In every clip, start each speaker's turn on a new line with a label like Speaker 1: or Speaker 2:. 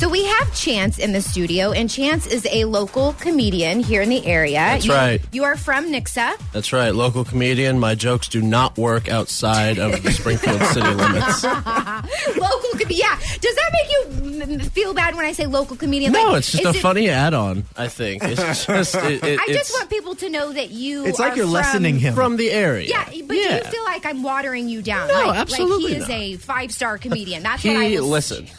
Speaker 1: So we have Chance in the studio, and Chance is a local comedian here in the area.
Speaker 2: That's
Speaker 1: you,
Speaker 2: right.
Speaker 1: You are from Nixa.
Speaker 2: That's right, local comedian. My jokes do not work outside of the Springfield city limits.
Speaker 1: local comedian. Yeah. Does that make you feel bad when I say local comedian?
Speaker 2: No,
Speaker 1: Like,
Speaker 2: it's just a
Speaker 1: it-
Speaker 2: funny add-on. I think it's just. It, it,
Speaker 1: I
Speaker 2: it's
Speaker 1: just want people to know that you.
Speaker 3: It's like you're
Speaker 1: from-
Speaker 3: lessening him.
Speaker 2: from the area.
Speaker 1: Yeah, but do you feel like I'm watering you down?
Speaker 2: No,
Speaker 1: like,
Speaker 2: absolutely
Speaker 1: Like he is
Speaker 2: not.
Speaker 1: a five star comedian. That's what I
Speaker 2: He
Speaker 1: will
Speaker 2: listen.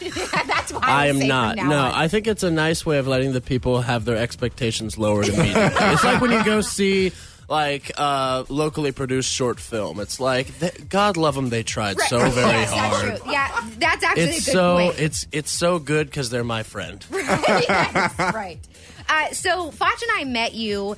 Speaker 1: That's why I,
Speaker 2: am not. No,
Speaker 1: on.
Speaker 2: I think it's a nice way of letting the people have their expectations lowered immediately. it's like when you go see like uh, locally produced short film. It's like th- God love them, they tried
Speaker 1: Right.
Speaker 2: so very
Speaker 1: Yes,
Speaker 2: hard.
Speaker 1: That's true. Yeah, that's actually
Speaker 2: It's so
Speaker 1: point.
Speaker 2: it's it's so good because they're my friend.
Speaker 1: yes, right. Uh, so Foch and I met you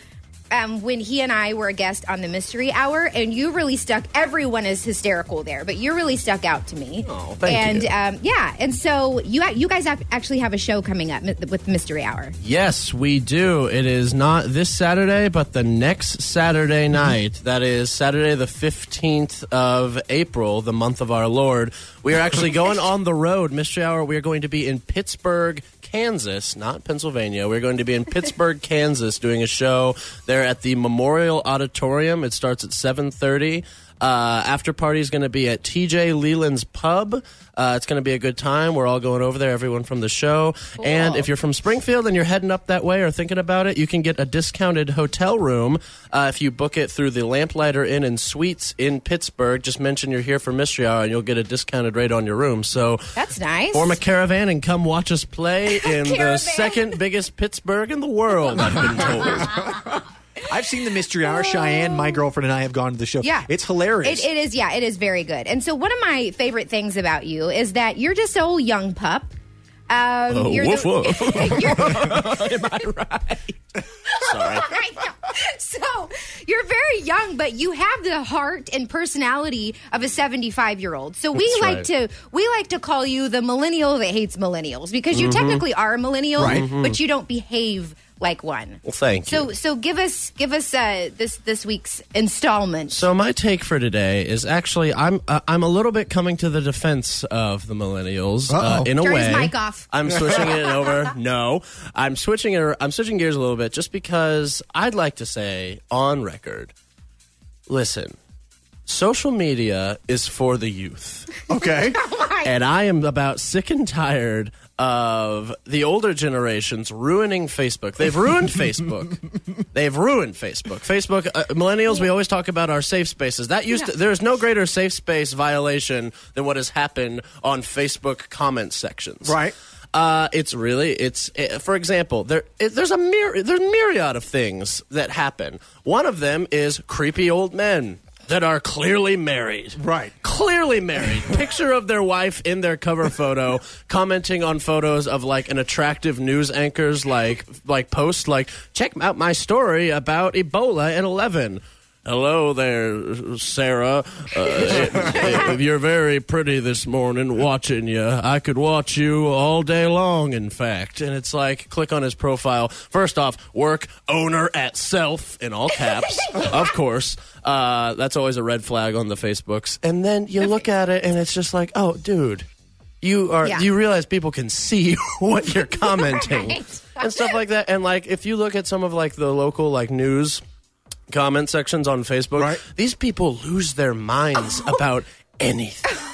Speaker 1: um, when he and I were a guest on the Mystery Hour, and you really stuck. Everyone is hysterical there, but you really stuck out to me.
Speaker 2: Oh, thank
Speaker 1: and,
Speaker 2: you.
Speaker 1: um, yeah, and so you you guys actually have a show coming up with Mystery Hour.
Speaker 2: Yes, we do. It is not this Saturday, but the next Saturday night. That is Saturday, the 15th of April, the month of our Lord. We are actually going on the road. Mystery Hour, we are going to be in Pittsburgh, Kansas, not Pennsylvania. We're going to be in Pittsburgh, Kansas, doing a show there at the Memorial Auditorium. It starts at 730. Uh, after party is going to be at TJ Leland's Pub. Uh, it's going to be a good time. We're all going over there, everyone from the show. And if you're from Springfield and you're heading up that way or thinking about it, you can get a discounted hotel room uh, if you book it through the Lamplighter Inn and Suites in Pittsburgh. Just mention you're here for Mystery Hour and you'll get a discounted rate on your room. So
Speaker 1: That's nice.
Speaker 2: form a caravan and come watch us play in the second biggest Pittsburgh in the world, I've been told.
Speaker 3: I've seen the Mystery Hour. Cheyenne, my girlfriend, and I have gone to the show.
Speaker 1: Yeah.
Speaker 3: It's hilarious.
Speaker 1: It, it is, yeah, it is very good. And so, one of my favorite things about you is that you're just so young pup. Um,
Speaker 2: Oh,
Speaker 1: you're
Speaker 2: woof,
Speaker 1: the-
Speaker 2: woof.
Speaker 1: you're-
Speaker 2: Sorry.
Speaker 1: I know. So you're very young, but you have the heart and personality of a 75 year old. So we
Speaker 2: That's
Speaker 1: like
Speaker 2: right.
Speaker 1: to we like to call you the millennial that hates millennials because you mm-hmm. technically are a millennial,
Speaker 3: Right. Mm-hmm.
Speaker 1: but you don't behave like one.
Speaker 2: Well, thank
Speaker 1: So
Speaker 2: you.
Speaker 1: so so give us give us uh, this this week's installment.
Speaker 2: So my take for today is actually I'm uh, I'm a little bit coming to the defense of the millennials uh,
Speaker 3: Uh-oh.
Speaker 2: in a
Speaker 1: Turn
Speaker 2: way.
Speaker 1: his mic off.
Speaker 2: I'm switching it over. No, I'm switching it. I'm switching gears a little bit just because I'd like to say on record. Listen, social media is for the youth.
Speaker 3: okay.
Speaker 2: And I am about sick and tired of the older generations ruining Facebook. They've ruined Facebook. They've ruined Facebook. Facebook, uh, millennials, we always talk about our safe spaces. That used to, there's no greater safe space violation than what has happened on Facebook comment sections.
Speaker 3: Right.
Speaker 2: Uh, it's really it's uh, for example there it, there's a myri- there's myriad of things that happen. One of them is creepy old men that are clearly married.
Speaker 3: Right.
Speaker 2: Clearly married. Picture of their wife in their cover photo, commenting on photos of like an attractive news anchor's like like post like check out my story about Ebola at eleven. Hello there, Sarah. Uh, you're very pretty this morning. Watching you, I could watch you all day long. In fact, and it's like click on his profile. First off, work owner at self in all caps, of course. Uh, that's always a red flag on the Facebooks. And then you look at it, and it's just like, oh, dude. You are.
Speaker 1: Yeah.
Speaker 2: You realize people can see what you're commenting
Speaker 1: Right.
Speaker 2: and stuff like that. And like, if you look at some of like the local like news comment sections on Facebook,
Speaker 3: Right.
Speaker 2: these people lose their minds about anything.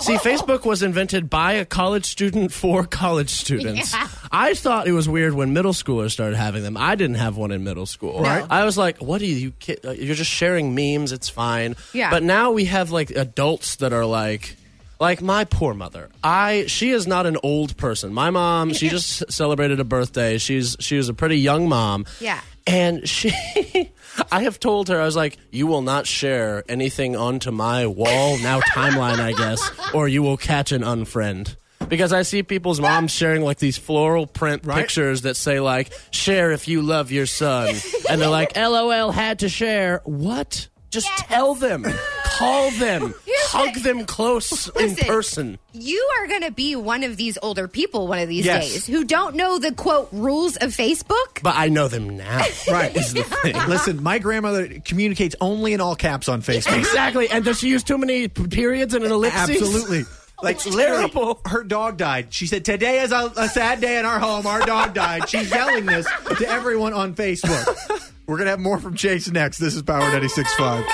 Speaker 2: See, Facebook was invented by a college student for college students.
Speaker 1: Yeah.
Speaker 2: I thought it was weird when middle schoolers started having them. I didn't have one in middle school.
Speaker 1: Right.
Speaker 2: I was like, "What are you? you ki- uh, You're just sharing memes. It's fine."
Speaker 1: Yeah.
Speaker 2: But now we have like adults that are like. Like my poor mother, I she is not an old person. My mom, she just celebrated a birthday. She's she was a pretty young mom.
Speaker 1: Yeah.
Speaker 2: And she, I have told her, I was like, you will not share anything onto my wall, now timeline, I guess, or you will catch an unfriend. Because I see people's moms sharing like these floral print
Speaker 3: Right.
Speaker 2: pictures that say like, share if you love your son. And they're like, LOL had to share. What? Just tell them. Call them. Hug them close in person.
Speaker 1: You are going to be one of these older people one of these
Speaker 3: Yes.
Speaker 1: days who don't know the quote rules of Facebook.
Speaker 2: But I know them now.
Speaker 3: Right.
Speaker 2: Is the thing.
Speaker 3: Listen, my grandmother communicates only in all caps on Facebook.
Speaker 2: Exactly. And does she use too many periods and an ellipses?
Speaker 3: Absolutely. Like literally,
Speaker 2: terrible.
Speaker 3: her dog died. She said, "Today is a, a sad day in our home. Our dog died." She's yelling this to everyone on Facebook. We're gonna have more from Chase next. This is Power 96.5.